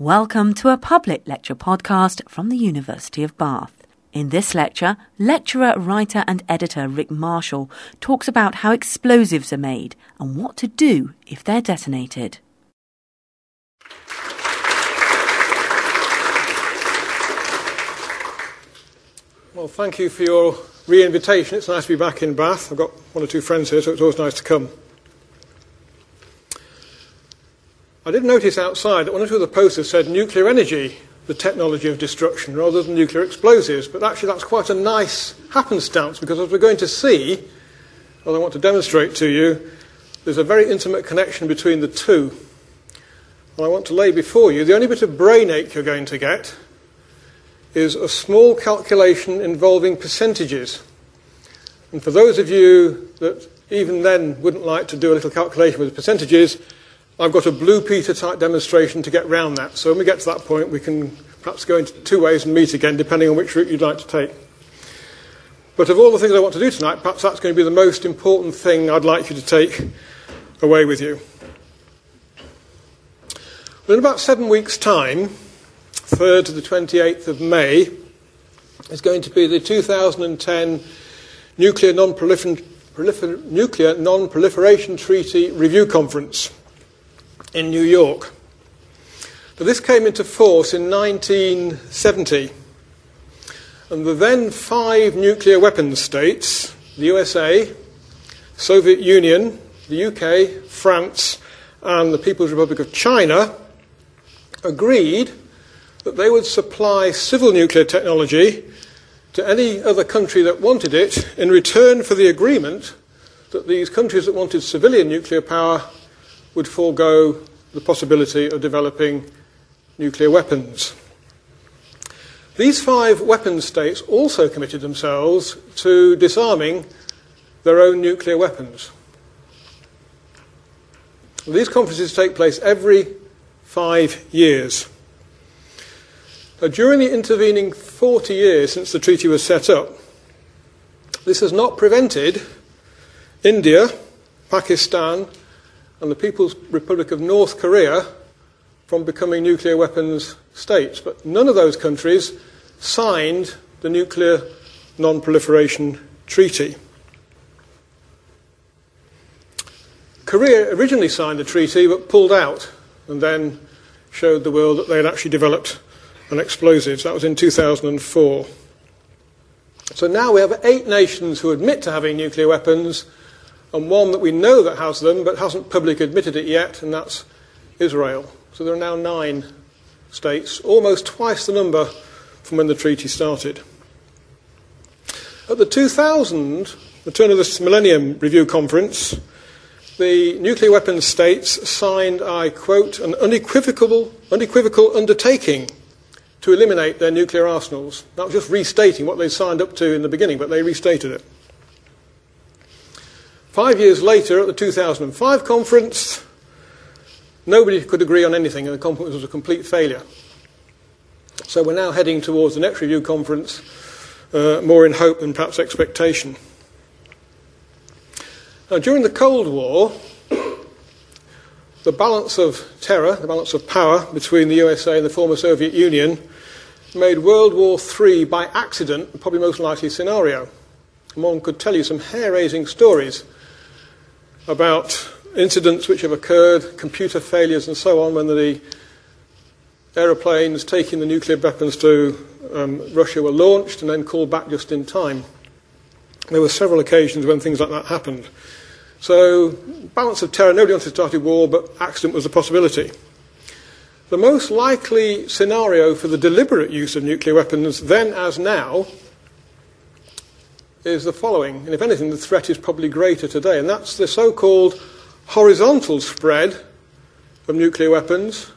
Welcome to a public lecture podcast from the University of Bath. In this lecture, lecturer, writer, and editor Rick Marshall talks about how explosives are made and what to do if they're detonated. Well, thank you for your re invitation. It's nice to be back in Bath. I've got one or two friends here, so it's always nice to come. I did notice outside that one or two of the posters said nuclear energy, the technology of destruction, rather than nuclear explosives. But actually, that's quite a nice happenstance because, as we're going to see, what I want to demonstrate to you, there's a very intimate connection between the two. And I want to lay before you the only bit of brain ache you're going to get is a small calculation involving percentages. And for those of you that even then wouldn't like to do a little calculation with percentages, I've got a Blue Peter type demonstration to get round that. So when we get to that point, we can perhaps go into two ways and meet again, depending on which route you'd like to take. But of all the things I want to do tonight, perhaps that's going to be the most important thing I'd like you to take away with you. Well, in about seven weeks' time, 3rd to the 28th of May, is going to be the 2010 Nuclear Non-Proliferation Treaty Review Conference in New York. Now, this came into force in 1970, and the then five nuclear weapons states the USA, Soviet Union, the UK, France, and the People's Republic of China agreed that they would supply civil nuclear technology to any other country that wanted it in return for the agreement that these countries that wanted civilian nuclear power would forego the possibility of developing nuclear weapons. These five weapon states also committed themselves to disarming their own nuclear weapons. These conferences take place every five years. Now, during the intervening 40 years since the treaty was set up, this has not prevented India, Pakistan, and the People's Republic of North Korea from becoming nuclear weapons states. But none of those countries signed the Nuclear Non Proliferation Treaty. Korea originally signed the treaty but pulled out and then showed the world that they had actually developed an explosive. That was in 2004. So now we have eight nations who admit to having nuclear weapons and one that we know that has them but hasn't publicly admitted it yet, and that's Israel. So there are now nine states, almost twice the number from when the treaty started. At the 2000, the turn of this Millennium Review Conference, the nuclear weapons states signed, I quote, an unequivocal, unequivocal undertaking to eliminate their nuclear arsenals. That was just restating what they signed up to in the beginning, but they restated it. Five years later, at the 2005 conference, nobody could agree on anything, and the conference was a complete failure. So we're now heading towards the next review conference, uh, more in hope than perhaps expectation. Now, during the Cold War, the balance of terror, the balance of power between the USA and the former Soviet Union made World War III by accident the probably most likely scenario. one could tell you some hair raising stories about incidents which have occurred, computer failures, and so on, when the aeroplanes taking the nuclear weapons to um, Russia were launched and then called back just in time. There were several occasions when things like that happened. So, balance of terror, nobody wanted to start a war, but accident was a possibility. The most likely scenario for the deliberate use of nuclear weapons, then as now, is the following, and if anything, the threat is probably greater today, and that's the so called horizontal spread of nuclear weapons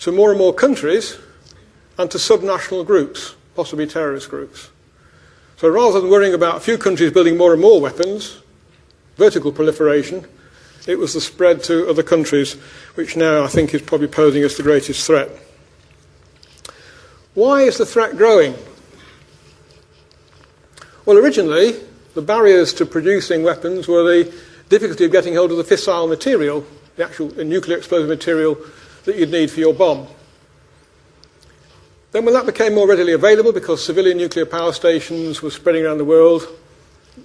to more and more countries and to subnational groups, possibly terrorist groups. So rather than worrying about a few countries building more and more weapons, vertical proliferation, it was the spread to other countries, which now I think is probably posing us the greatest threat. Why is the threat growing? Well, originally, the barriers to producing weapons were the difficulty of getting hold of the fissile material, the actual nuclear explosive material that you'd need for your bomb. Then, when that became more readily available because civilian nuclear power stations were spreading around the world,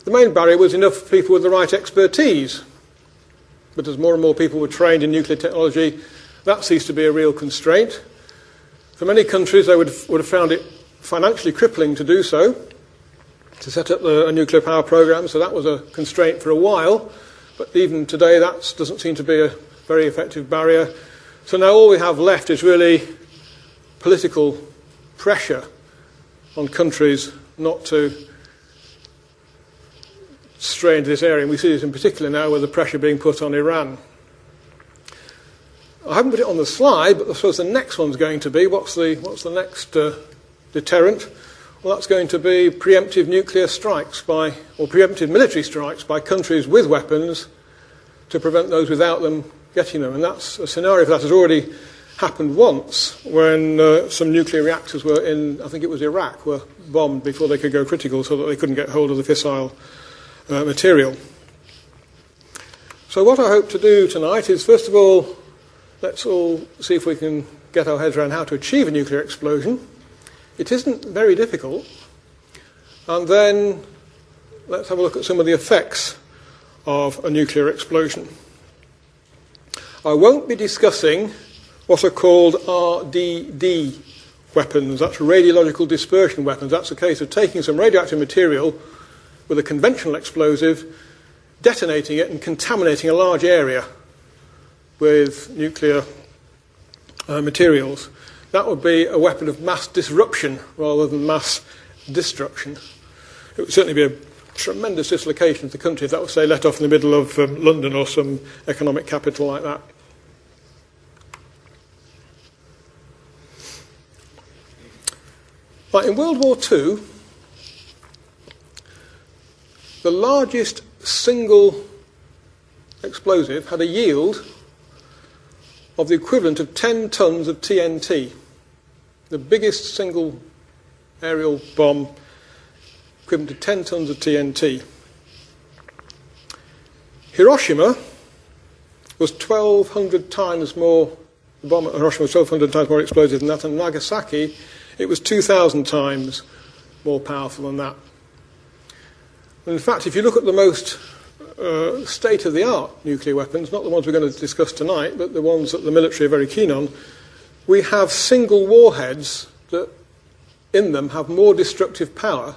the main barrier was enough people with the right expertise. But as more and more people were trained in nuclear technology, that ceased to be a real constraint. For many countries, they would, have found it financially crippling to do so, to set up a, a nuclear power program, so that was a constraint for a while. But even today, that doesn't seem to be a very effective barrier. So now all we have left is really political pressure on countries not to stray into this area. And we see this in particular now with the pressure being put on Iran. I haven't put it on the slide, but I suppose the next one's going to be what's the, what's the next uh, deterrent? Well, that's going to be preemptive nuclear strikes by, or preemptive military strikes by countries with weapons to prevent those without them getting them. And that's a scenario that has already happened once when uh, some nuclear reactors were in, I think it was Iraq, were bombed before they could go critical so that they couldn't get hold of the fissile uh, material. So, what I hope to do tonight is, first of all, let's all see if we can get our heads around how to achieve a nuclear explosion. It isn't very difficult. And then let's have a look at some of the effects of a nuclear explosion. I won't be discussing what are called RDD weapons. That's radiological dispersion weapons. That's a case of taking some radioactive material with a conventional explosive, detonating it, and contaminating a large area with nuclear uh, materials. That would be a weapon of mass disruption rather than mass destruction. It would certainly be a tremendous dislocation of the country if that was, say, let off in the middle of um, London or some economic capital like that. But in World War II, the largest single explosive had a yield of the equivalent of 10 tons of TNT. The biggest single aerial bomb equivalent to 10 tons of TNT. Hiroshima was 1,200 times more, the bomb at Hiroshima was 1,200 times more explosive than that, and Nagasaki, it was 2,000 times more powerful than that. And in fact, if you look at the most uh, state of the art nuclear weapons, not the ones we're going to discuss tonight, but the ones that the military are very keen on, we have single warheads that in them have more destructive power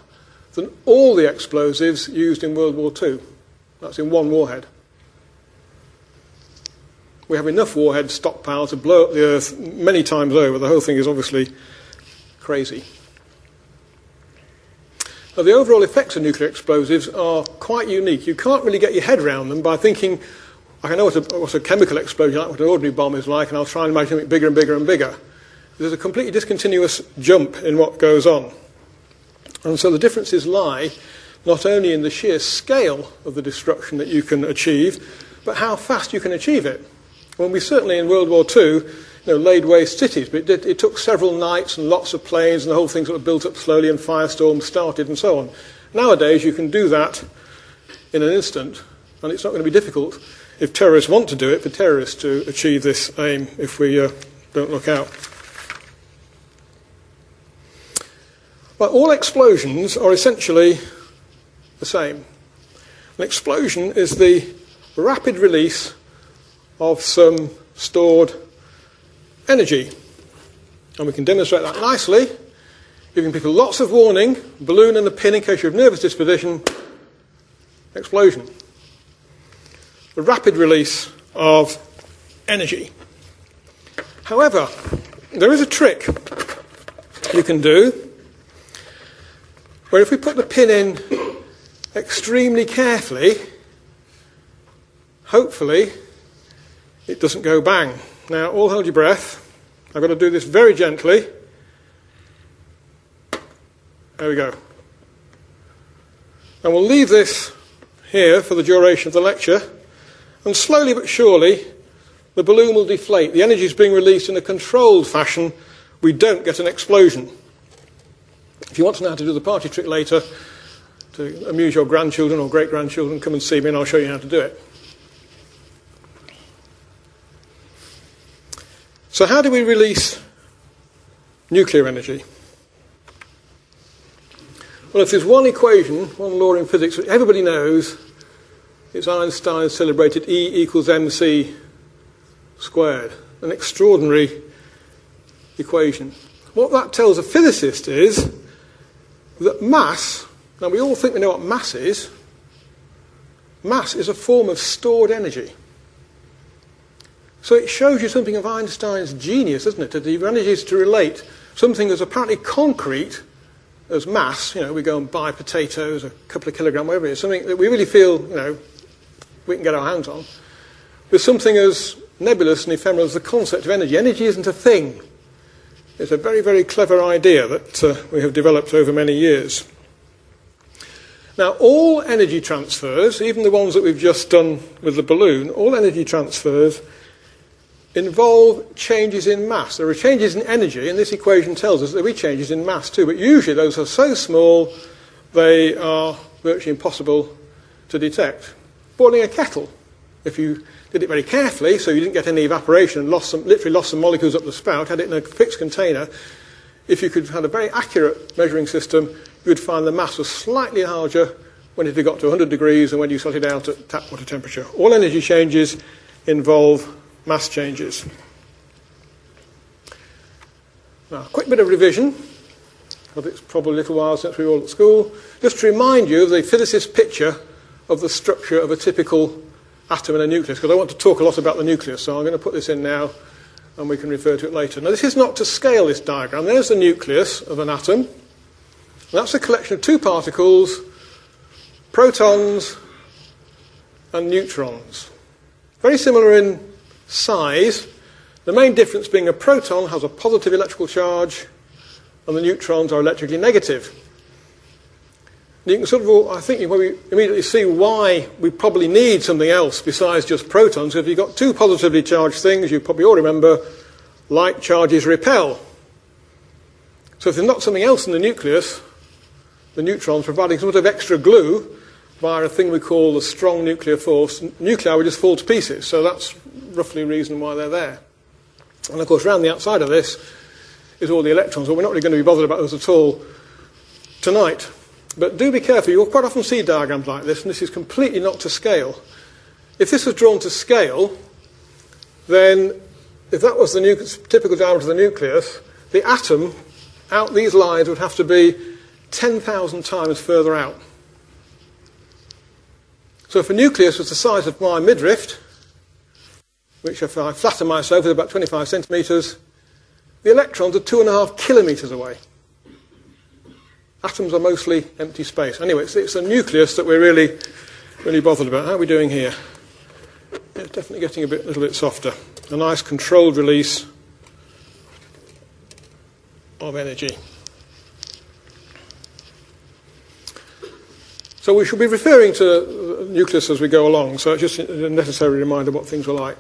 than all the explosives used in World War II. That's in one warhead. We have enough warhead stockpile to blow up the Earth many times over. The whole thing is obviously crazy. Now, the overall effects of nuclear explosives are quite unique. You can't really get your head around them by thinking, I know what a, what a chemical explosion like, what an ordinary bomb is like, and I'll try and imagine it bigger and bigger and bigger. There's a completely discontinuous jump in what goes on. And so the differences lie not only in the sheer scale of the destruction that you can achieve, but how fast you can achieve it. When we certainly in World War II you know, laid waste cities, but it, did, it, took several nights and lots of planes, and the whole thing sort of built up slowly, and firestorms started, and so on. Nowadays, you can do that in an instant, and it's not going to be difficult if terrorists want to do it for terrorists to achieve this aim if we uh, don't look out. But all explosions are essentially the same. An explosion is the rapid release of some stored energy. And we can demonstrate that nicely, giving people lots of warning, balloon and the pin in case you have nervous disposition, explosion. The rapid release of energy. However, there is a trick you can do where if we put the pin in extremely carefully, hopefully it doesn't go bang. Now, all hold your breath. I've got to do this very gently. There we go. And we'll leave this here for the duration of the lecture. And slowly but surely, the balloon will deflate. The energy is being released in a controlled fashion. We don't get an explosion. If you want to know how to do the party trick later, to amuse your grandchildren or great grandchildren, come and see me and I'll show you how to do it. So, how do we release nuclear energy. Well, if there's one equation, one law in physics that everybody knows, it's Einstein's celebrated E equals mc squared. An extraordinary equation. What that tells a physicist is that mass, now we all think we know what mass is, mass is a form of stored energy. So it shows you something of Einstein's genius, doesn't it? That he manages to relate something as apparently concrete as mass, you know, we go and buy potatoes, a couple of kilograms, whatever it is, something that we really feel, you know, we can get our hands on, with something as nebulous and ephemeral as the concept of energy. Energy isn't a thing. It's a very, very clever idea that uh, we have developed over many years. Now, all energy transfers, even the ones that we've just done with the balloon, all energy transfers involve changes in mass. There are changes in energy, and this equation tells us there will be changes in mass too, but usually those are so small they are virtually impossible to detect. Boiling a kettle, if you did it very carefully so you didn't get any evaporation and lost some, literally lost some molecules up the spout, had it in a fixed container, if you could have had a very accurate measuring system, you would find the mass was slightly larger when it had got to 100 degrees and when you set it out at tap water temperature. All energy changes involve mass changes. Now, a quick bit of revision, it's probably a little while since we were all at school, just to remind you of the physicist's picture of the structure of a typical atom in a nucleus, because I want to talk a lot about the nucleus, so I'm going to put this in now and we can refer to it later. Now, this is not to scale this diagram. There's the nucleus of an atom. That's a collection of two particles, protons and neutrons. Very similar in size, the main difference being a proton has a positive electrical charge and the neutrons are electrically negative. You can sort of, I think you immediately see why we probably need something else besides just protons. If you've got two positively charged things, you probably all remember like charges repel. So if there's not something else in the nucleus, the neutrons providing some sort of extra glue via a thing we call the strong nuclear force, nuclei would just fall to pieces. So that's roughly the reason why they're there. And of course, around the outside of this is all the electrons, but we're not really going to be bothered about those at all tonight. But do be careful, you'll quite often see diagrams like this, and this is completely not to scale. If this was drawn to scale, then if that was the nu- typical diameter of the nucleus, the atom out these lines would have to be 10,000 times further out. So if a nucleus was the size of my midriff, which if I flatten myself is about 25 centimetres, the electrons are two and a half kilometres away. Atoms are mostly empty space. Anyway, it's, it's the nucleus that we're really, really bothered about. How are we doing here? It's definitely getting a bit, little bit softer. A nice controlled release of energy. So we should be referring to nucleus as we go along, so it's just a necessary reminder what things were like.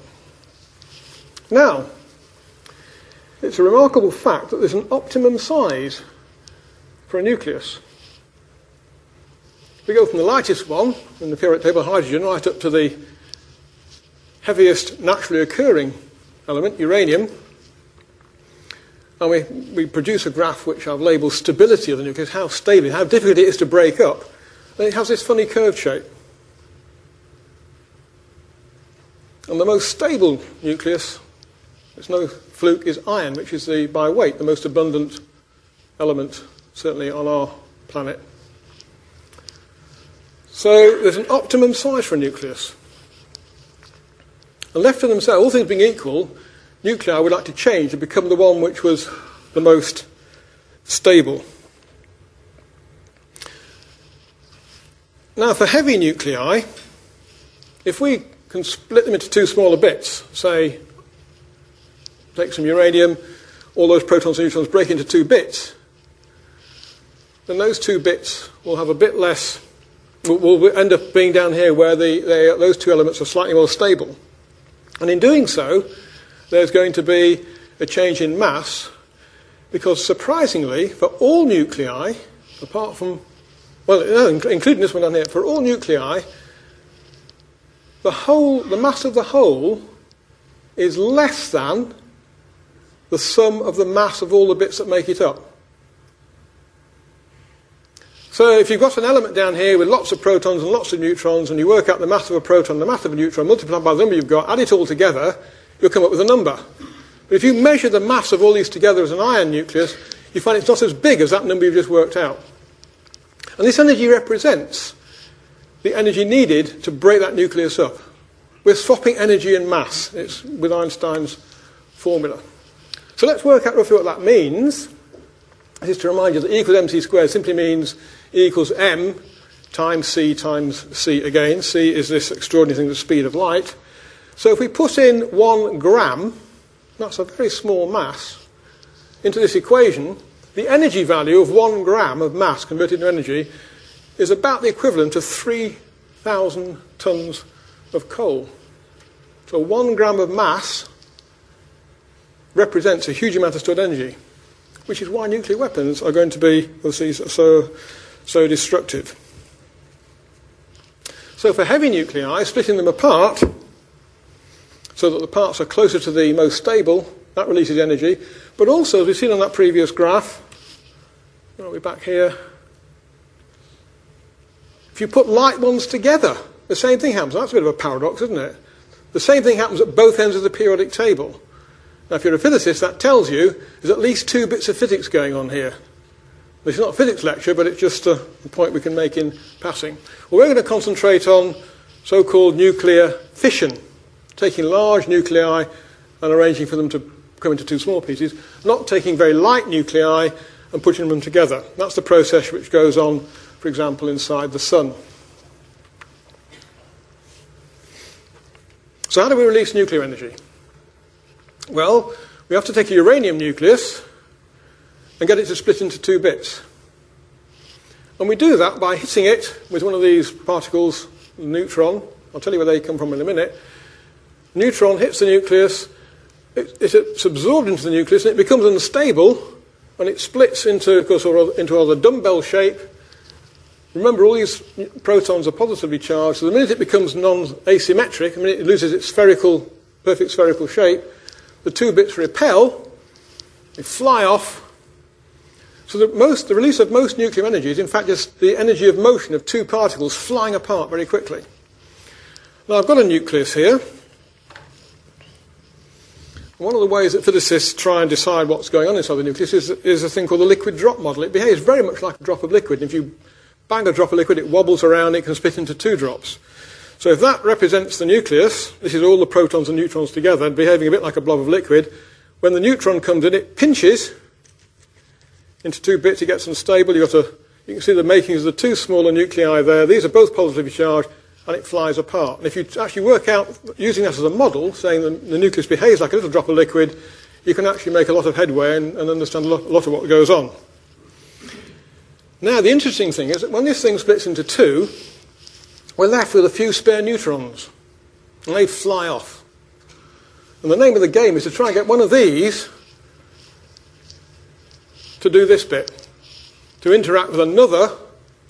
Now, it's a remarkable fact that there's an optimum size for a nucleus. We go from the lightest one in the periodic table, hydrogen, right up to the heaviest naturally occurring element, uranium. And we, we produce a graph which I've labelled stability of the nucleus, how stable, how difficult it is to break up. And it has this funny curved shape. And the most stable nucleus it's no fluke, is iron, which is the, by weight the most abundant element, certainly on our planet. So there's an optimum size for a nucleus. And left to themselves, all things being equal, nuclei would like to change and become the one which was the most stable. Now, for heavy nuclei, if we can split them into two smaller bits, say take some uranium, all those protons and neutrons break into two bits, then those two bits will have a bit less, will, will end up being down here where the, they, those two elements are slightly more stable. And in doing so, there's going to be a change in mass because surprisingly, for all nuclei, apart from, well, including this one down here, for all nuclei, the whole, the mass of the whole is less than the sum of the mass of all the bits that make it up. So if you've got an element down here with lots of protons and lots of neutrons, and you work out the mass of a proton, the mass of a neutron, multiply by the number you've got, add it all together, you'll come up with a number. But if you measure the mass of all these together as an iron nucleus, you find it's not as big as that number you've just worked out. And this energy represents the energy needed to break that nucleus up. We're swapping energy and mass. It's with Einstein's formula. So let's work out roughly what that means. This is to remind you that E equals mc squared simply means E equals m times c times c again. c is this extraordinary thing, the speed of light. So if we put in one gram, that's a very small mass, into this equation, the energy value of one gram of mass converted into energy is about the equivalent of 3,000 tons of coal. So one gram of mass represents a huge amount of stored energy, which is why nuclear weapons are going to be, we'll so so destructive. So for heavy nuclei, splitting them apart so that the parts are closer to the most stable, that releases energy. But also, as we've seen on that previous graph, I'll be back here? If you put light ones together, the same thing happens. That's a bit of a paradox, isn't it? The same thing happens at both ends of the periodic table. Now, if you're a physicist, that tells you there's at least two bits of physics going on here. This is not a physics lecture, but it's just a, point we can make in passing. Well, we're going to concentrate on so called nuclear fission, taking large nuclei and arranging for them to come into two small pieces, not taking very light nuclei and putting them together. That's the process which goes on, for example, inside the sun. So, how do we release nuclear energy? Well, we have to take a uranium nucleus and get it to split into two bits. And we do that by hitting it with one of these particles, neutron. I'll tell you where they come from in a minute. Neutron hits the nucleus, it, it's absorbed into the nucleus, and it becomes unstable, and it splits into, of course, into a dumbbell shape. Remember, all these protons are positively charged, so the minute it becomes non asymmetric, the minute it loses its spherical, perfect spherical shape, the two bits repel, they fly off, so the, most, the release of most nuclear energy is in fact just the energy of motion of two particles flying apart very quickly. Now I've got a nucleus here. One of the ways that physicists try and decide what's going on inside the nucleus is, is a thing called the liquid drop model. It behaves very much like a drop of liquid. If you bang a drop of liquid, it wobbles around, it can split into two drops. So if that represents the nucleus, this is all the protons and neutrons together, and behaving a bit like a blob of liquid. When the neutron comes in, it pinches into two bits, it gets unstable. You've got a, you can see the makings of the two smaller nuclei there. These are both positively charged, and it flies apart. And if you actually work out, using that as a model, saying that the nucleus behaves like a little drop of liquid, you can actually make a lot of headway and, and understand a lot, a lot of what goes on. Now, the interesting thing is that when this thing splits into two, we're left with a few spare neutrons, and they fly off. And the name of the game is to try and get one of these to do this bit to interact with another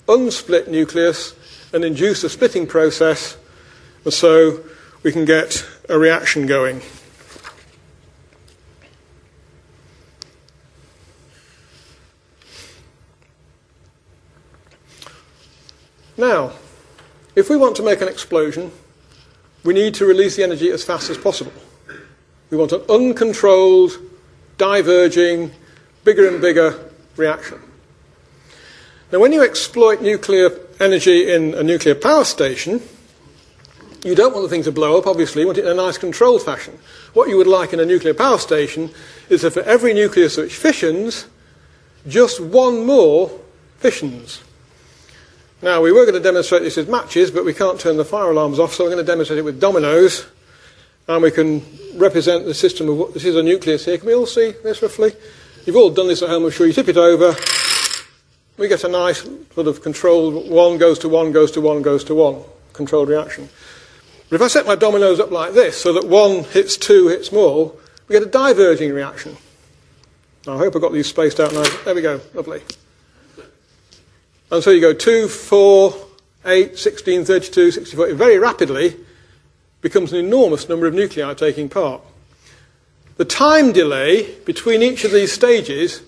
unsplit nucleus and induce a splitting process, and so we can get a reaction going. Now, if we want to make an explosion, we need to release the energy as fast as possible. We want an uncontrolled, diverging, bigger and bigger reaction. Now, when you exploit nuclear energy in a nuclear power station, you don't want the thing to blow up, obviously, you want it in a nice controlled fashion. What you would like in a nuclear power station is that for every nucleus which fissions, just one more fissions. Now, we were going to demonstrate this with matches, but we can't turn the fire alarms off, so we're going to demonstrate it with dominoes. And we can represent the system of what this is a nucleus here. Can we all see this roughly? You've all done this at home, I'm sure. You tip it over. We get a nice sort of controlled one goes to one, goes to one, goes to one controlled reaction. But if I set my dominoes up like this, so that one hits two, hits more, we get a diverging reaction. Now, I hope I've got these spaced out nice. There we go. Lovely. And so you go 2, 4, 8, 16, 32, 64. It very rapidly becomes an enormous number of nuclei taking part. The time delay between each of these stages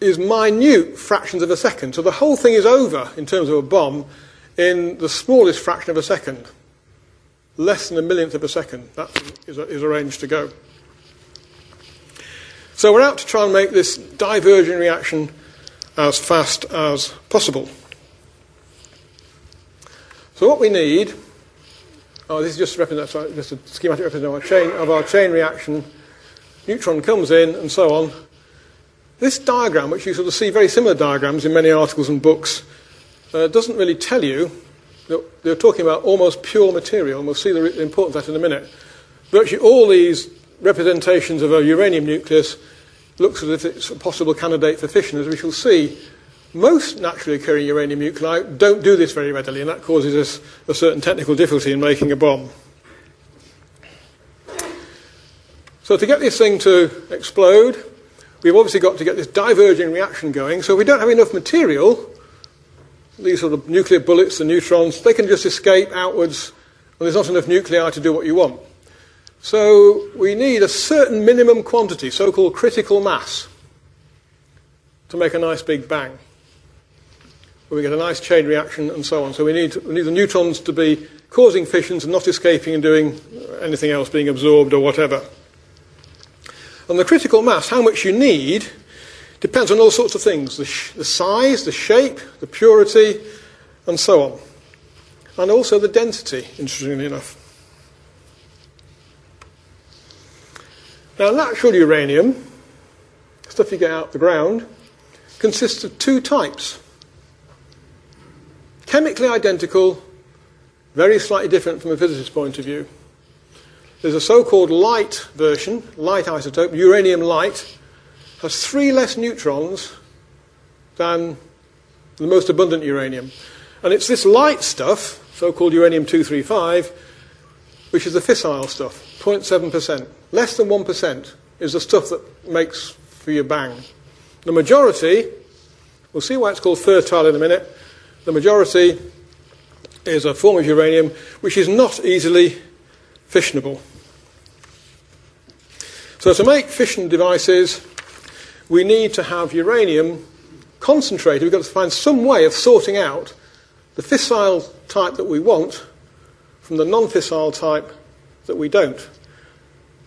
is minute fractions of a second. So the whole thing is over in terms of a bomb in the smallest fraction of a second. Less than a millionth of a second. That is is a range to go. So we're out to try and make this diverging reaction as fast as possible. So what we need, oh, this is just, just a schematic representation of our chain reaction. Neutron comes in and so on. This diagram, which you sort of see very similar diagrams in many articles and books, uh, doesn't really tell you that they're talking about almost pure material, and we'll see the importance of that in a minute. Virtually all these representations of a uranium nucleus looks as if it's a possible candidate for fission, as we shall see. Most naturally occurring uranium nuclei don't do this very readily, and that causes us a certain technical difficulty in making a bomb. So, to get this thing to explode, we've obviously got to get this diverging reaction going. So, if we don't have enough material, these sort of nuclear bullets, the neutrons, they can just escape outwards, and there's not enough nuclei to do what you want. So, we need a certain minimum quantity, so called critical mass, to make a nice big bang where we get a nice chain reaction and so on. So we need, we need the neutrons to be causing fissions and not escaping and doing anything else, being absorbed or whatever. And the critical mass, how much you need, depends on all sorts of things the, sh- the size, the shape, the purity, and so on. And also the density, interestingly enough. Now, natural uranium, stuff you get out of the ground, consists of two types chemically identical, very slightly different from a physicist's point of view. There's a so called light version, light isotope, uranium light, has three less neutrons than the most abundant uranium. And it's this light stuff, so called uranium 235, which is the fissile stuff, 0.7%. Less than 1% is the stuff that makes for your bang. The majority, we'll see why it's called fertile in a minute, the majority is a form of uranium which is not easily fissionable. So, to make fission devices, we need to have uranium concentrated. We've got to find some way of sorting out the fissile type that we want from the non fissile type that we don't.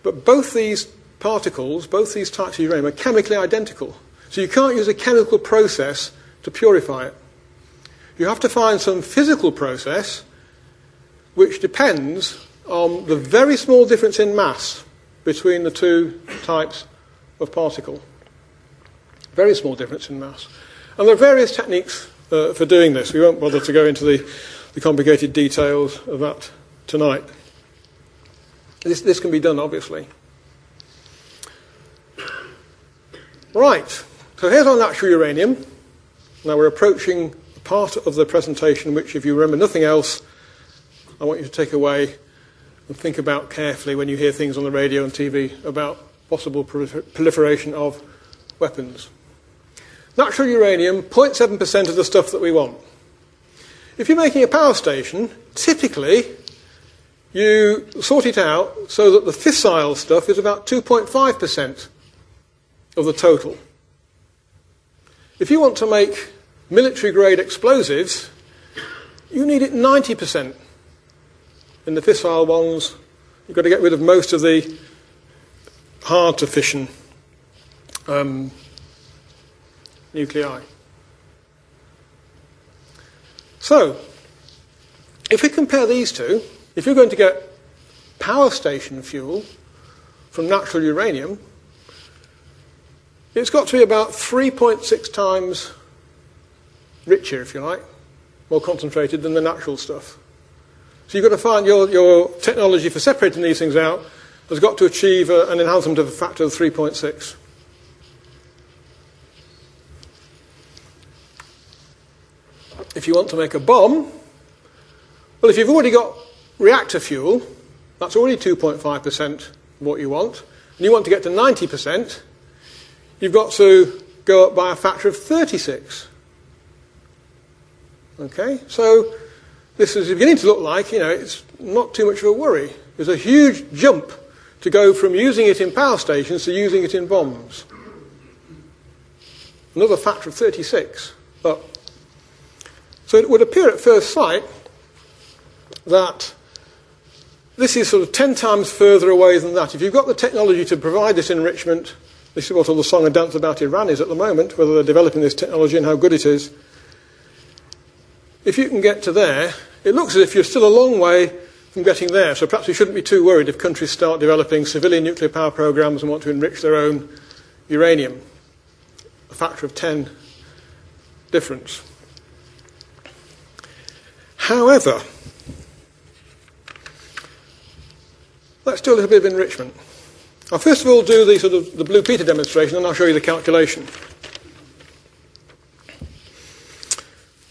But both these particles, both these types of uranium, are chemically identical. So you can't use a chemical process to purify it. You have to find some physical process which depends on the very small difference in mass between the two types of particle. Very small difference in mass. And there are various techniques uh, for doing this. We won't bother to go into the, the complicated details of that tonight. This, this can be done, obviously. Right, so here's our natural uranium. Now we're approaching the part of the presentation which, if you remember nothing else, I want you to take away and think about carefully when you hear things on the radio and TV about possible proliferation of weapons. Natural uranium, 0.7% of the stuff that we want. If you're making a power station, typically you sort it out so that the fissile stuff is about 2.5% of the total. If you want to make military grade explosives, you need it 90%. In the fissile ones, you've got to get rid of most of the hard to fission um, nuclei. So, if we compare these two, if you're going to get power station fuel from natural uranium, it's got to be about 3.6 times richer, if you like, more concentrated than the natural stuff. So you've got to find your, your technology for separating these things out has got to achieve a, an enhancement of a factor of 3.6. If you want to make a bomb, well, if you've already got reactor fuel, that's already 2.5% what you want, and you want to get to 90%, you've got to go up by a factor of 36. Okay, so this is beginning to look like, you know, it's not too much of a worry. There's a huge jump to go from using it in power stations to using it in bombs. Another factor of 36 up. So it would appear at first sight that this is sort of 10 times further away than that. If you've got the technology to provide this enrichment, this is what all the song and dance about Iran is at the moment, whether they're developing this technology and how good it is. If you can get to there, it looks as if you're still a long way from getting there. So perhaps we shouldn't be too worried if countries start developing civilian nuclear power programs and want to enrich their own uranium. A factor of 10 difference. However, let's do a little bit of enrichment. I'll first of all do the sort of the blue peter demonstration, and I'll show you the calculation.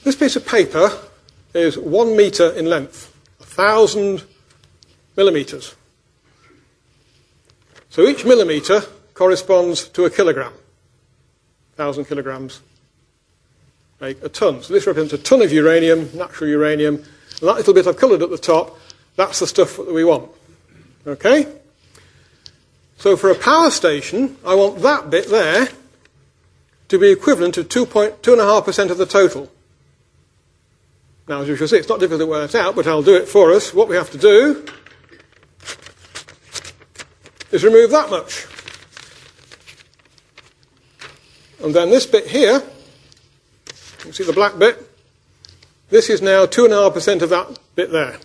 This piece of paper is one metre in length, a thousand millimetres. So each millimetre corresponds to a kilogram, thousand kilograms make a ton. So this represents a ton of uranium, natural uranium, and that little bit I've coloured at the top, that's the stuff that we want. Okay? So for a power station, I want that bit there to be equivalent to 2.5% of the total. Now, as you shall see, it's not difficult to work out, but I'll do it for us. What we have to do is remove that much. And then this bit here, you see the black bit? This is now 2.5% of that bit there.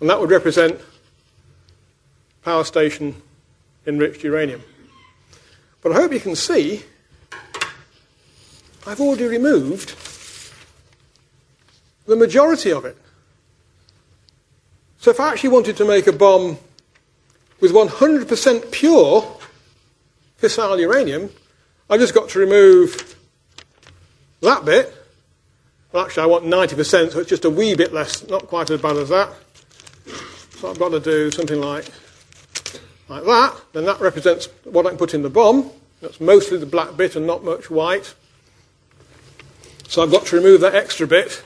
And that would represent power station enriched uranium. But I hope you can see I've already removed the majority of it. So if I actually wanted to make a bomb with 100% pure fissile uranium, I've just got to remove that bit. Well, actually, I want 90%, so it's just a wee bit less, not quite as bad as that. So I've got to do something like, like that. Then that represents what I can put in the bomb. That's mostly the black bit and not much white. So I've got to remove that extra bit.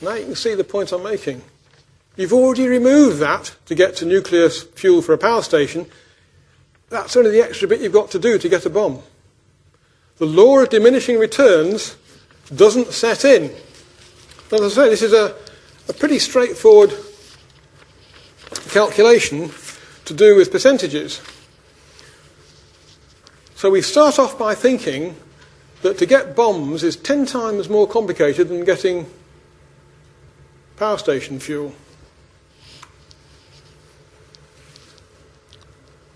Now you can see the point I'm making. You've already removed that to get to nuclear fuel for a power station. That's only the extra bit you've got to do to get a bomb. The law of diminishing returns doesn't set in. As I say, this is a, a pretty straightforward calculation to do with percentages. So we start off by thinking that to get bombs is 10 times more complicated than getting power station fuel.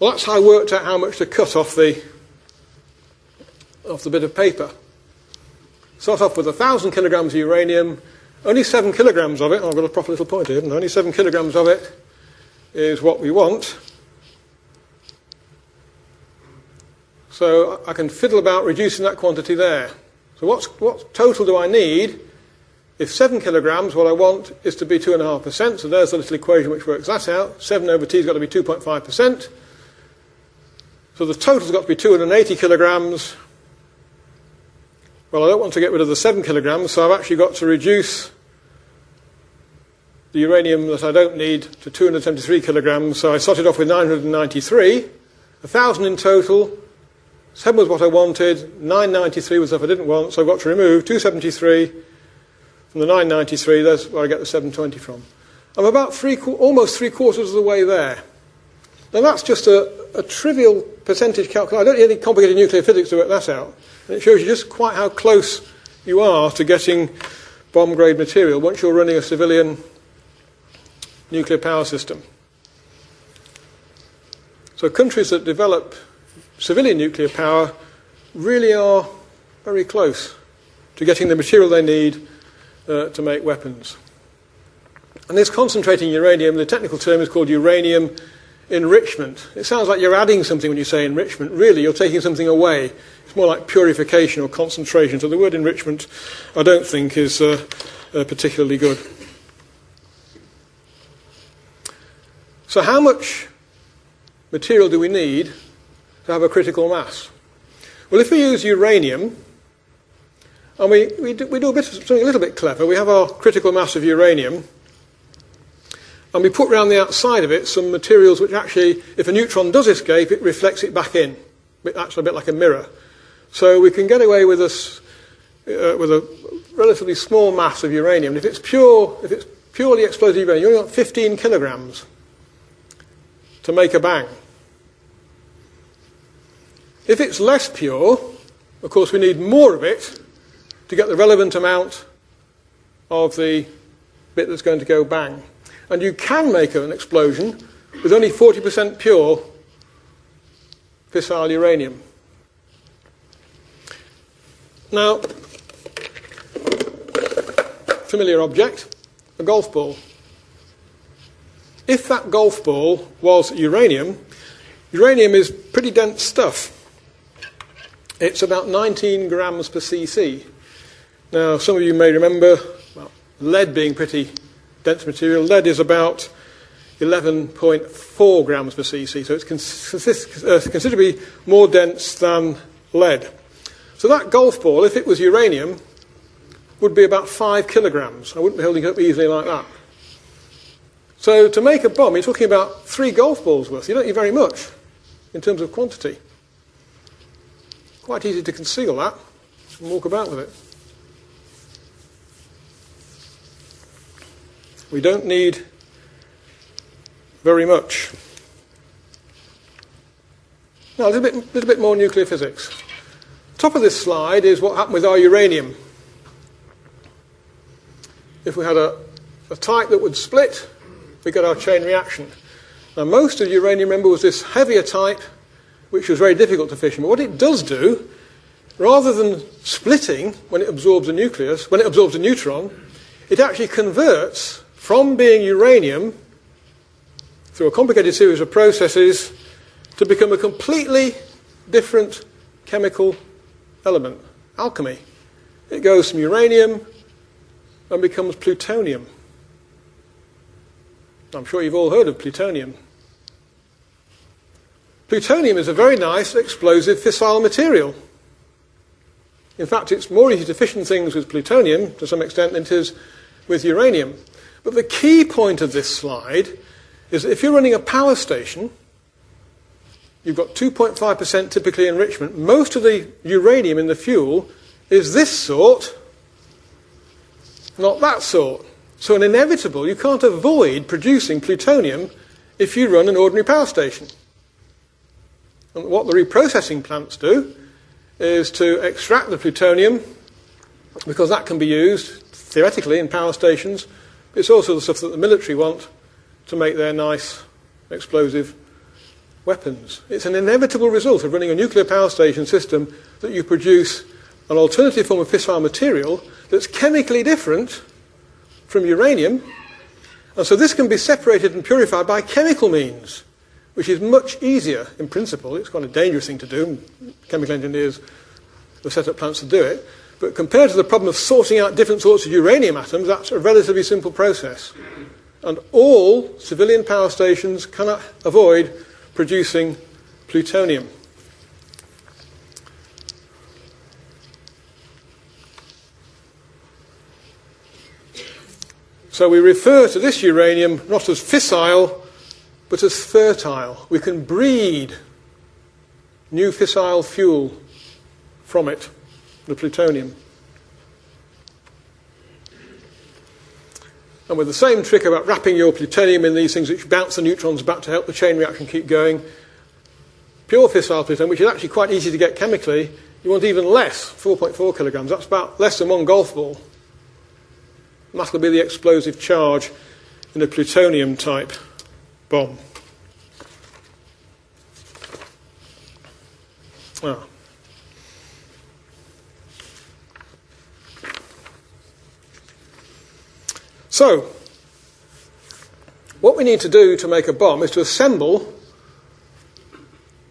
Well, that's how I worked out how much to cut off the, off the bit of paper. Start off with 1,000 kilograms of uranium, only 7 kilograms of it, I've got a proper little point here, only 7 kilograms of it is what we want. So I can fiddle about reducing that quantity there. So what's, what total do I need if 7 kilograms, what I want is to be 2.5%, so there's a little equation which works that out. 7 over t has got to be 2.5%. So the total's got to be 280 kilograms. Well, I don't want to get rid of the 7 kilograms, so I've actually got to reduce the uranium that I don't need to 273 kilograms. So I started off with 993, 1,000 in total. 7 was what I wanted, 993 was stuff I didn't want, so I've got to remove 273 from the 993, that's where I get the 720 from. I'm about three, almost three quarters of the way there. Now that's just a, a trivial percentage calculation. I don't need any complicated nuclear physics to work that out. And it shows you just quite how close you are to getting bomb grade material once you're running a civilian nuclear power system. So countries that develop civilian nuclear power really are very close to getting the material they need uh, to make weapons. And this concentrating uranium, the technical term is called uranium enrichment. It sounds like you're adding something when you say enrichment. Really, you're taking something away. It's more like purification or concentration. So the word enrichment, I don't think, is uh, uh, particularly good. So, how much material do we need to have a critical mass? Well, if we use uranium, and we, we, do, we do a bit, something a little bit clever. We have our critical mass of uranium, and we put around the outside of it some materials which actually, if a neutron does escape, it reflects it back in. Actually, a bit like a mirror. So we can get away with a, uh, with a relatively small mass of uranium. If it's pure, if it's purely explosive uranium, you only want 15 kilograms to make a bang. If it's less pure, of course, we need more of it to get the relevant amount of the bit that's going to go bang. And you can make an explosion with only 40% pure fissile uranium. Now, familiar object, a golf ball. If that golf ball was uranium, uranium is pretty dense stuff. It's about 19 grams per cc. Now, some of you may remember well, lead being pretty dense material. Lead is about 11.4 grams per cc, so it's uh, considerably more dense than lead. So that golf ball, if it was uranium, would be about 5 kilograms. I wouldn't be holding it up easily like that. So to make a bomb, you're talking about three golf balls worth. You don't need very much in terms of quantity. Quite easy to conceal that and walk about with it. We don't need very much. Now, a little bit, little bit more nuclear physics. Top of this slide is what happened with our uranium. If we had a, a type that would split, we get our chain reaction. Now, most of uranium, remember, was this heavier type, which was very difficult to fission. But what it does do, rather than splitting when it absorbs a nucleus, when it absorbs a neutron, it actually converts from being uranium through a complicated series of processes to become a completely different chemical element, alchemy. It goes from uranium and becomes plutonium. I'm sure you've all heard of plutonium. Plutonium is a very nice explosive fissile material. In fact, it's more easy to fission things with plutonium to some extent than it is with uranium. But the key point of this slide is that if you're running a power station, you've got 2.5% typically enrichment. Most of the uranium in the fuel is this sort, not that sort. So, an inevitable, you can't avoid producing plutonium if you run an ordinary power station. And what the reprocessing plants do is to extract the plutonium, because that can be used theoretically in power stations. It's also the stuff that the military want to make their nice explosive weapons. It's an inevitable result of running a nuclear power station system that you produce an alternative form of fissile material that's chemically different from uranium. And so this can be separated and purified by chemical means, which is much easier in principle. It's quite a dangerous thing to do. Chemical engineers have set up plants to do it. But compared to the problem of sorting out different sorts of uranium atoms, that's a relatively simple process. And all civilian power stations cannot avoid producing plutonium. So we refer to this uranium not as fissile, but as fertile. We can breed new fissile fuel from it, the plutonium. And with the same trick about wrapping your plutonium in these things which bounce the neutrons back to help the chain reaction keep going, pure fissile plutonium, which is actually quite easy to get chemically, you want even less, 4.4 kilograms. That's about less than one golf ball. That'll be the explosive charge in a plutonium type bomb. Ah. So, what we need to do to make a bomb is to assemble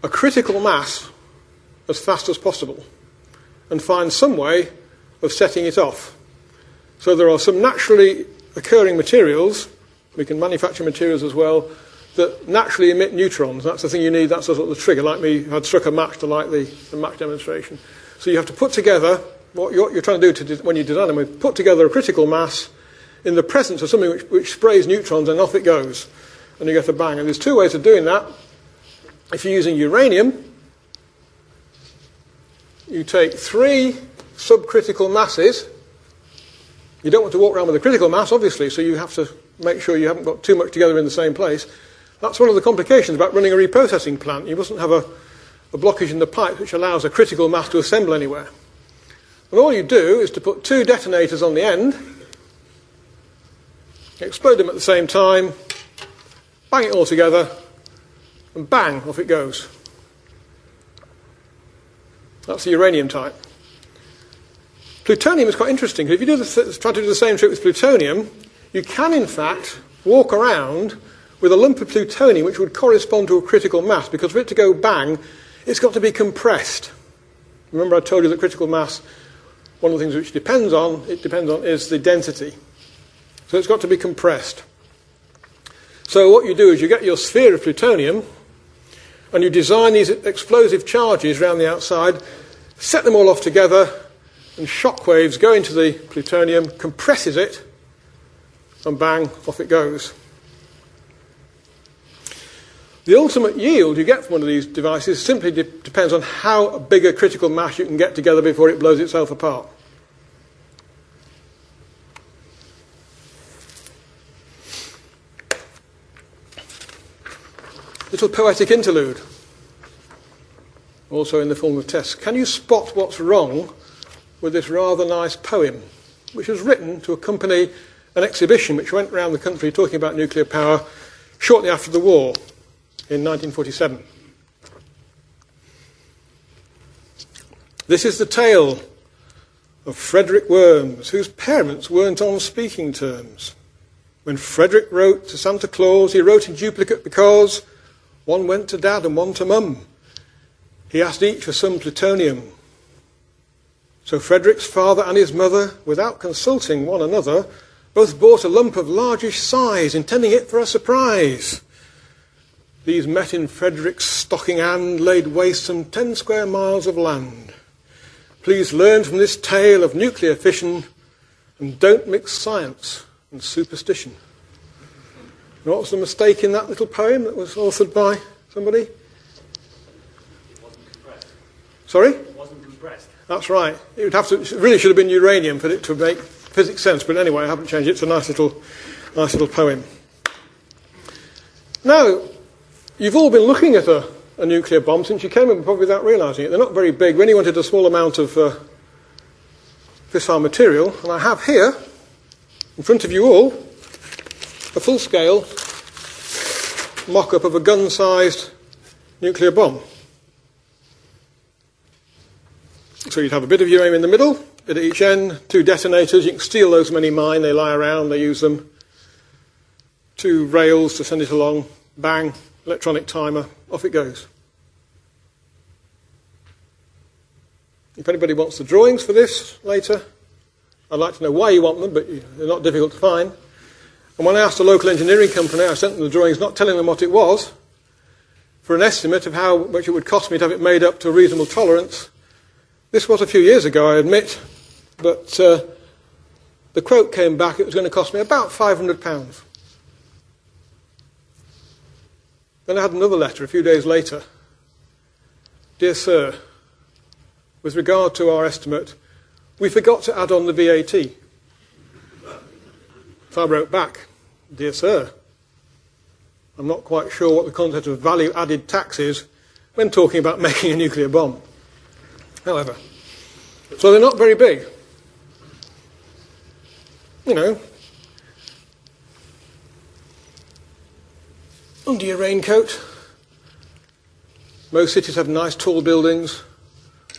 a critical mass as fast as possible and find some way of setting it off. So, there are some naturally occurring materials, we can manufacture materials as well, that naturally emit neutrons. That's the thing you need, that's sort of the trigger, like me, I'd struck a match to light the, the match demonstration. So, you have to put together what you're, you're trying to do to, when you design them, put together a critical mass in the presence of something which, which sprays neutrons and off it goes. And you get a bang. And there's two ways of doing that. If you're using uranium, you take three subcritical masses. You don't want to walk around with a critical mass, obviously, so you have to make sure you haven't got too much together in the same place. That's one of the complications about running a reprocessing plant. You mustn't have a, a blockage in the pipe which allows a critical mass to assemble anywhere. And all you do is to put two detonators on the end, explode them at the same time, bang it all together, and bang, off it goes. That's the uranium type. Plutonium is quite interesting. If you the, try to do the same trick with plutonium, you can in fact walk around with a lump of plutonium which would correspond to a critical mass, because for it to go bang, it's got to be compressed. Remember, I told you that critical mass, one of the things which depends on, it depends on, is the density. So it's got to be compressed. So what you do is you get your sphere of plutonium, and you design these explosive charges around the outside, set them all off together, and shock waves go into the plutonium, compresses it, and bang, off it goes. The ultimate yield you get from one of these devices simply de- depends on how big a critical mass you can get together before it blows itself apart. Little poetic interlude, also in the form of tests. Can you spot what's wrong with this rather nice poem, which was written to accompany an exhibition which went around the country talking about nuclear power shortly after the war? in 1947. This is the tale of Frederick Worms, whose parents weren't on speaking terms. When Frederick wrote to Santa Claus, he wrote in duplicate because one went to dad and one to mum. He asked each for some plutonium. So Frederick's father and his mother, without consulting one another, both bought a lump of largish size, intending it for a surprise. These met in Frederick's stocking hand, laid waste some ten square miles of land. Please learn from this tale of nuclear fission and don't mix science and superstition. What was the mistake in that little poem that was authored by somebody? It wasn't compressed. Sorry? It wasn't compressed. That's right. It would have to, it really should have been uranium for it to make physics sense, but anyway, I haven't changed it. It's a nice little, nice little poem. Now, You've all been looking at a, a nuclear bomb since you came in, probably without realizing it. They're not very big. We only wanted a small amount of uh, fissile material. And I have here, in front of you all, a full scale mock up of a gun sized nuclear bomb. So you'd have a bit of uranium in the middle, bit at each end, two detonators. You can steal those many mine, they lie around, they use them. Two rails to send it along, bang, electronic timer, off it goes. If anybody wants the drawings for this later, I'd like to know why you want them, but they're not difficult to find. And when I asked a local engineering company, I sent them the drawings, not telling them what it was, for an estimate of how much it would cost me to have it made up to a reasonable tolerance. This was a few years ago, I admit, but uh, the quote came back, it was going to cost me about £500. Then I had another letter a few days later. Dear Sir, with regard to our estimate, we forgot to add on the VAT. So I wrote back, Dear Sir, I'm not quite sure what the concept of value added tax is when talking about making a nuclear bomb. However, so they're not very big. You know, under your raincoat. Most cities have nice tall buildings.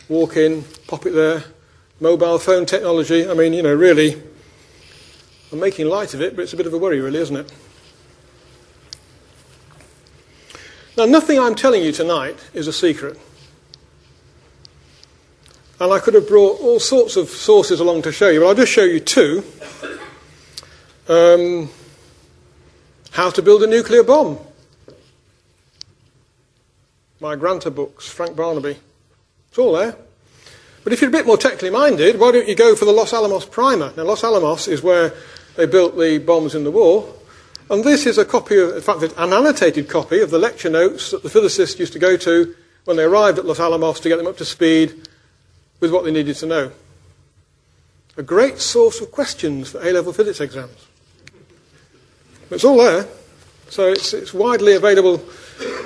Walk in, pop it there. Mobile phone technology. I mean, you know, really, I'm making light of it, but it's a bit of a worry, really, isn't it? Now, nothing I'm telling you tonight is a secret. And I could have brought all sorts of sources along to show you, but I'll just show you two. Um, how to build a nuclear bomb my Granta books, Frank Barnaby. It's all there. But if you're a bit more technically minded, why don't you go for the Los Alamos primer? Now, Los Alamos is where they built the bombs in the war. And this is a copy of, in fact, an annotated copy of the lecture notes that the physicists used to go to when they arrived at Los Alamos to get them up to speed with what they needed to know. A great source of questions for A level physics exams. It's all there, so it's, it's widely available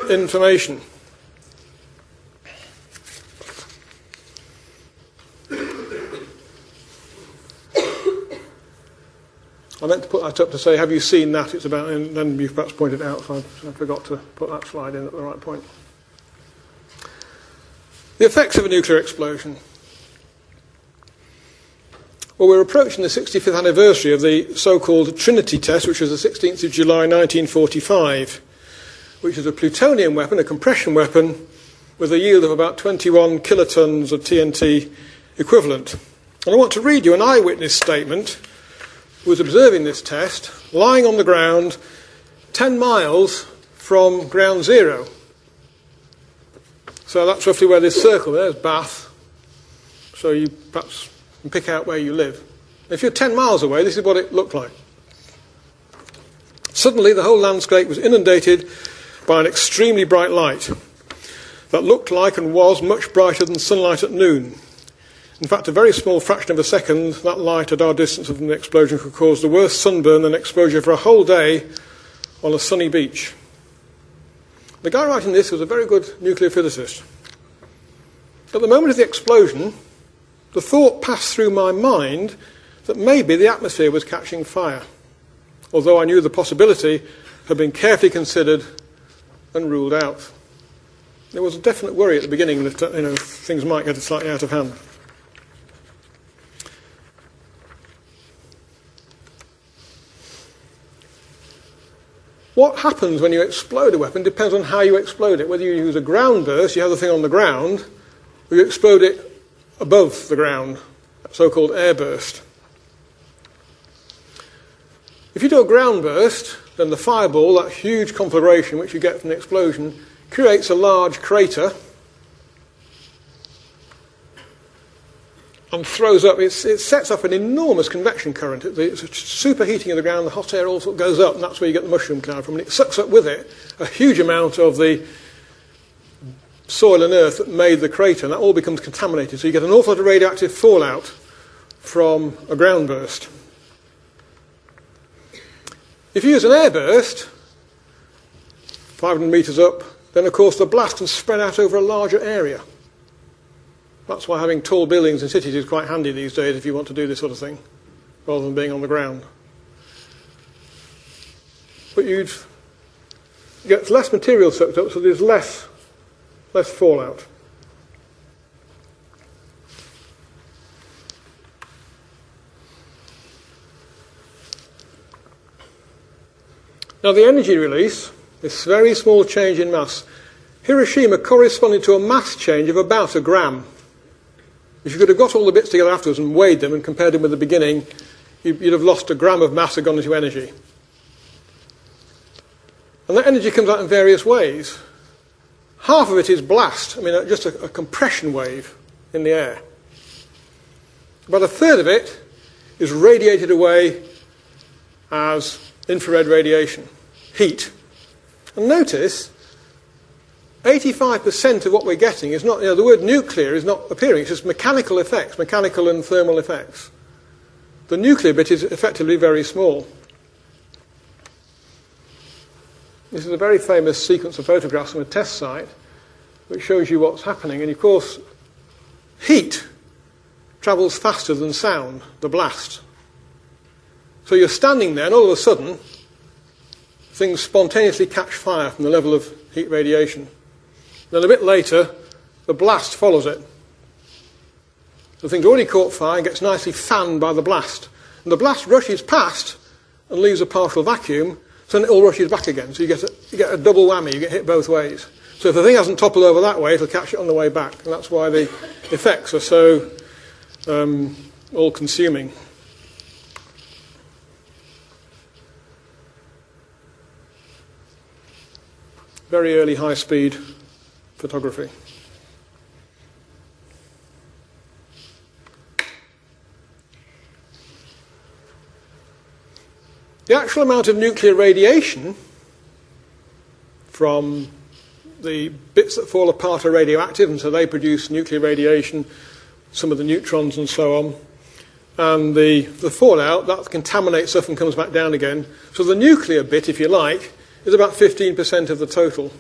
information. I meant to put that up to say, have you seen that? It's about, and then you've perhaps pointed out, so I forgot to put that slide in at the right point. The effects of a nuclear explosion. Well, we're approaching the 65th anniversary of the so called Trinity test, which was the 16th of July 1945, which is a plutonium weapon, a compression weapon, with a yield of about 21 kilotons of TNT equivalent. And I want to read you an eyewitness statement was observing this test lying on the ground 10 miles from ground zero. So that's roughly where this circle, there's Bath. So you perhaps can pick out where you live. If you're 10 miles away, this is what it looked like. Suddenly, the whole landscape was inundated by an extremely bright light that looked like and was much brighter than sunlight at noon. In fact, a very small fraction of a second, that light at our distance from the explosion could cause the worst sunburn than exposure for a whole day on a sunny beach. The guy writing this was a very good nuclear physicist. At the moment of the explosion, the thought passed through my mind that maybe the atmosphere was catching fire, although I knew the possibility had been carefully considered and ruled out. There was a definite worry at the beginning that uh, you know, things might get slightly out of hand. What happens when you explode a weapon depends on how you explode it. Whether you use a ground burst, you have the thing on the ground, or you explode it above the ground, so called air burst. If you do a ground burst, then the fireball, that huge conflagration which you get from the explosion, creates a large crater and throws up, it sets up an enormous convection current. It's superheating of the ground, the hot air all sort goes up, and that's where you get the mushroom cloud from. And it sucks up with it a huge amount of the soil and earth that made the crater, and that all becomes contaminated. So you get an awful lot of radioactive fallout from a ground burst. If you use an air burst, 500 metres up, then of course the blast can spread out over a larger area. That's why having tall buildings in cities is quite handy these days if you want to do this sort of thing, rather than being on the ground. But you'd get less material soaked up, so there's less, less fallout. Now, the energy release, this very small change in mass, Hiroshima corresponded to a mass change of about a gram. If you could have got all the bits together afterwards and weighed them and compared them with the beginning, you'd have lost a gram of mass and gone into energy. And that energy comes out in various ways. Half of it is blast, I mean, uh, just a, a compression wave in the air. About a third of it is radiated away as infrared radiation, heat. And notice 85% of what we're getting is not, you know, the word nuclear is not appearing, it's just mechanical effects, mechanical and thermal effects. The nuclear bit is effectively very small. This is a very famous sequence of photographs from a test site which shows you what's happening. And of course, heat travels faster than sound, the blast. So you're standing there, and all of a sudden, things spontaneously catch fire from the level of heat radiation. Then a bit later, the blast follows it. The thing's already caught fire and gets nicely fanned by the blast. And the blast rushes past and leaves a partial vacuum, so then it all rushes back again. So you get a, you get a double whammy, you get hit both ways. So if the thing hasn't toppled over that way, it'll catch it on the way back. And that's why the effects are so um, all consuming. Very early high speed photography. The actual amount of nuclear radiation from the bits that fall apart are radioactive, and so they produce nuclear radiation, some of the neutrons and so on. And the, the fallout, that contaminates stuff and comes back down again. So the nuclear bit, if you like, is about 15% of the total.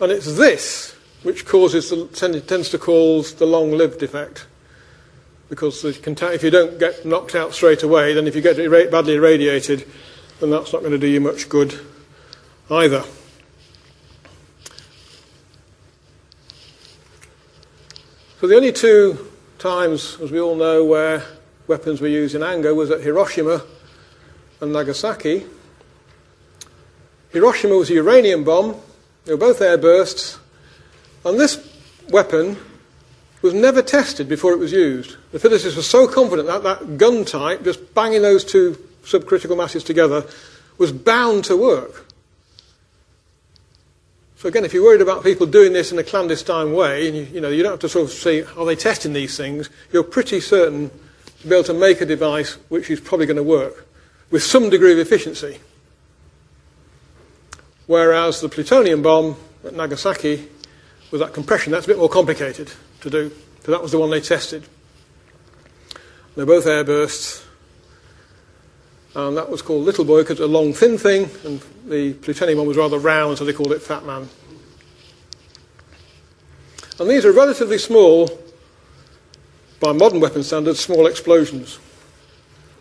And it's this which causes the, tends to cause the long lived effect. Because if you don't get knocked out straight away, then if you get badly irradiated, then that's not going to do you much good either. So the only two times, as we all know, where weapons were used in anger was at Hiroshima and Nagasaki. Hiroshima was a uranium bomb. They were both airbursts. And this weapon was never tested before it was used. The physicists were so confident that that gun type, just banging those two subcritical masses together, was bound to work. So again, if you're worried about people doing this in a clandestine way, and you, you know, you don't have to sort of see, are they testing these things? You're pretty certain to be able to make a device which is probably going to work with some degree of efficiency. Whereas the plutonium bomb at Nagasaki, with that compression, that's a bit more complicated to do. So that was the one they tested. They're both airbursts. And that was called Little Boy because it's a long, thin thing, and the plutonium one was rather round, so they called it Fat Man. And these are relatively small, by modern weapon standards, small explosions.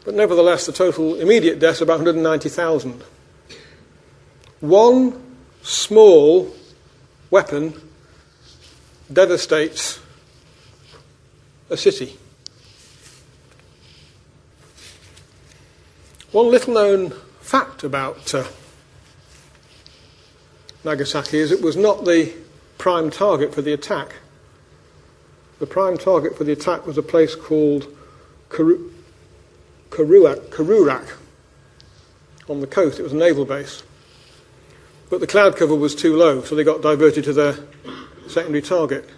But nevertheless, the total immediate deaths are about 190,000. One small weapon devastates a city. One little known fact about uh, Nagasaki is it was not the prime target for the attack. The prime target for the attack was a place called Karu- Karuak, Karurak on the coast. It was a naval base. But the cloud cover was too low, so they got diverted to their secondary target,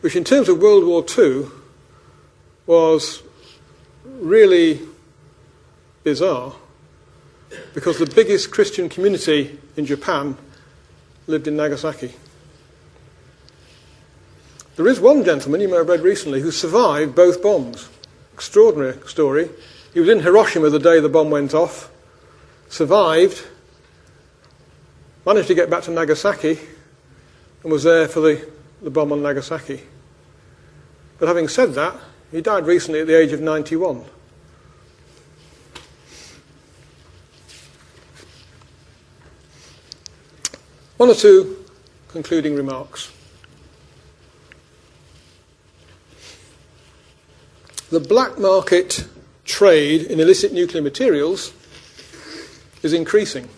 which in terms of World War II was really bizarre because the biggest Christian community in Japan lived in Nagasaki. There is one gentleman you may have read recently who survived both bombs. Extraordinary story. He was in Hiroshima the day the bomb went off, survived, managed to get back to Nagasaki, and was there for the, the bomb on Nagasaki. But having said that, he died recently at the age of 91. One or two concluding remarks. The black market trade in illicit nuclear materials is increasing.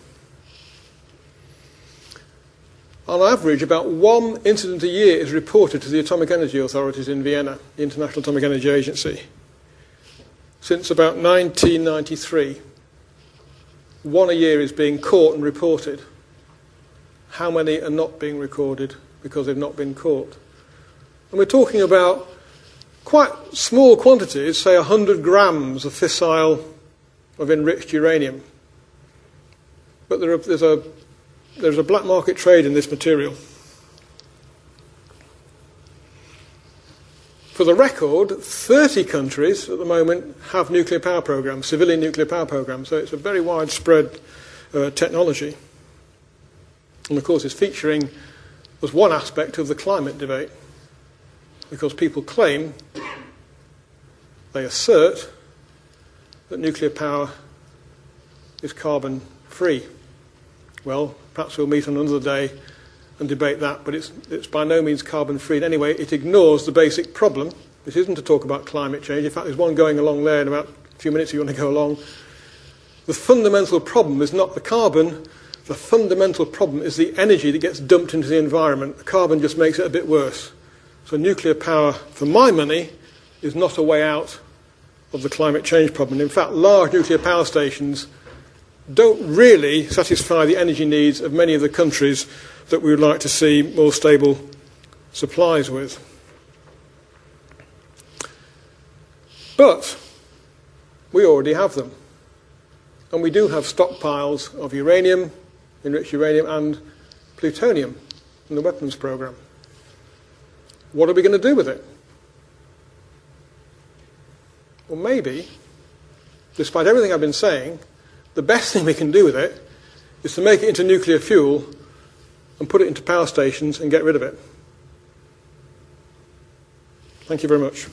On average, about one incident a year is reported to the atomic energy authorities in Vienna, the International Atomic Energy Agency. Since about 1993, one a year is being caught and reported how many are not being recorded because they've not been caught. And we're talking about quite small quantities, say 100 grams of fissile of enriched uranium. But there are, there's, a, there's a black market trade in this material. For the record, 30 countries at the moment have nuclear power programs, civilian nuclear power programs, so it's a very widespread uh, technology. And of course, it's featuring as one aspect of the climate debate. Because people claim, they assert, that nuclear power is carbon free. Well, perhaps we'll meet on another day and debate that, but it's, it's by no means carbon free. Anyway, it ignores the basic problem. This isn't to talk about climate change. In fact, there's one going along there in about a few minutes if you want to go along. The fundamental problem is not the carbon, the fundamental problem is the energy that gets dumped into the environment. The carbon just makes it a bit worse. So, nuclear power, for my money, is not a way out of the climate change problem. In fact, large nuclear power stations don't really satisfy the energy needs of many of the countries that we would like to see more stable supplies with. But we already have them. And we do have stockpiles of uranium, enriched uranium, and plutonium in the weapons program. What are we going to do with it? Well, maybe, despite everything I've been saying, the best thing we can do with it is to make it into nuclear fuel and put it into power stations and get rid of it. Thank you very much.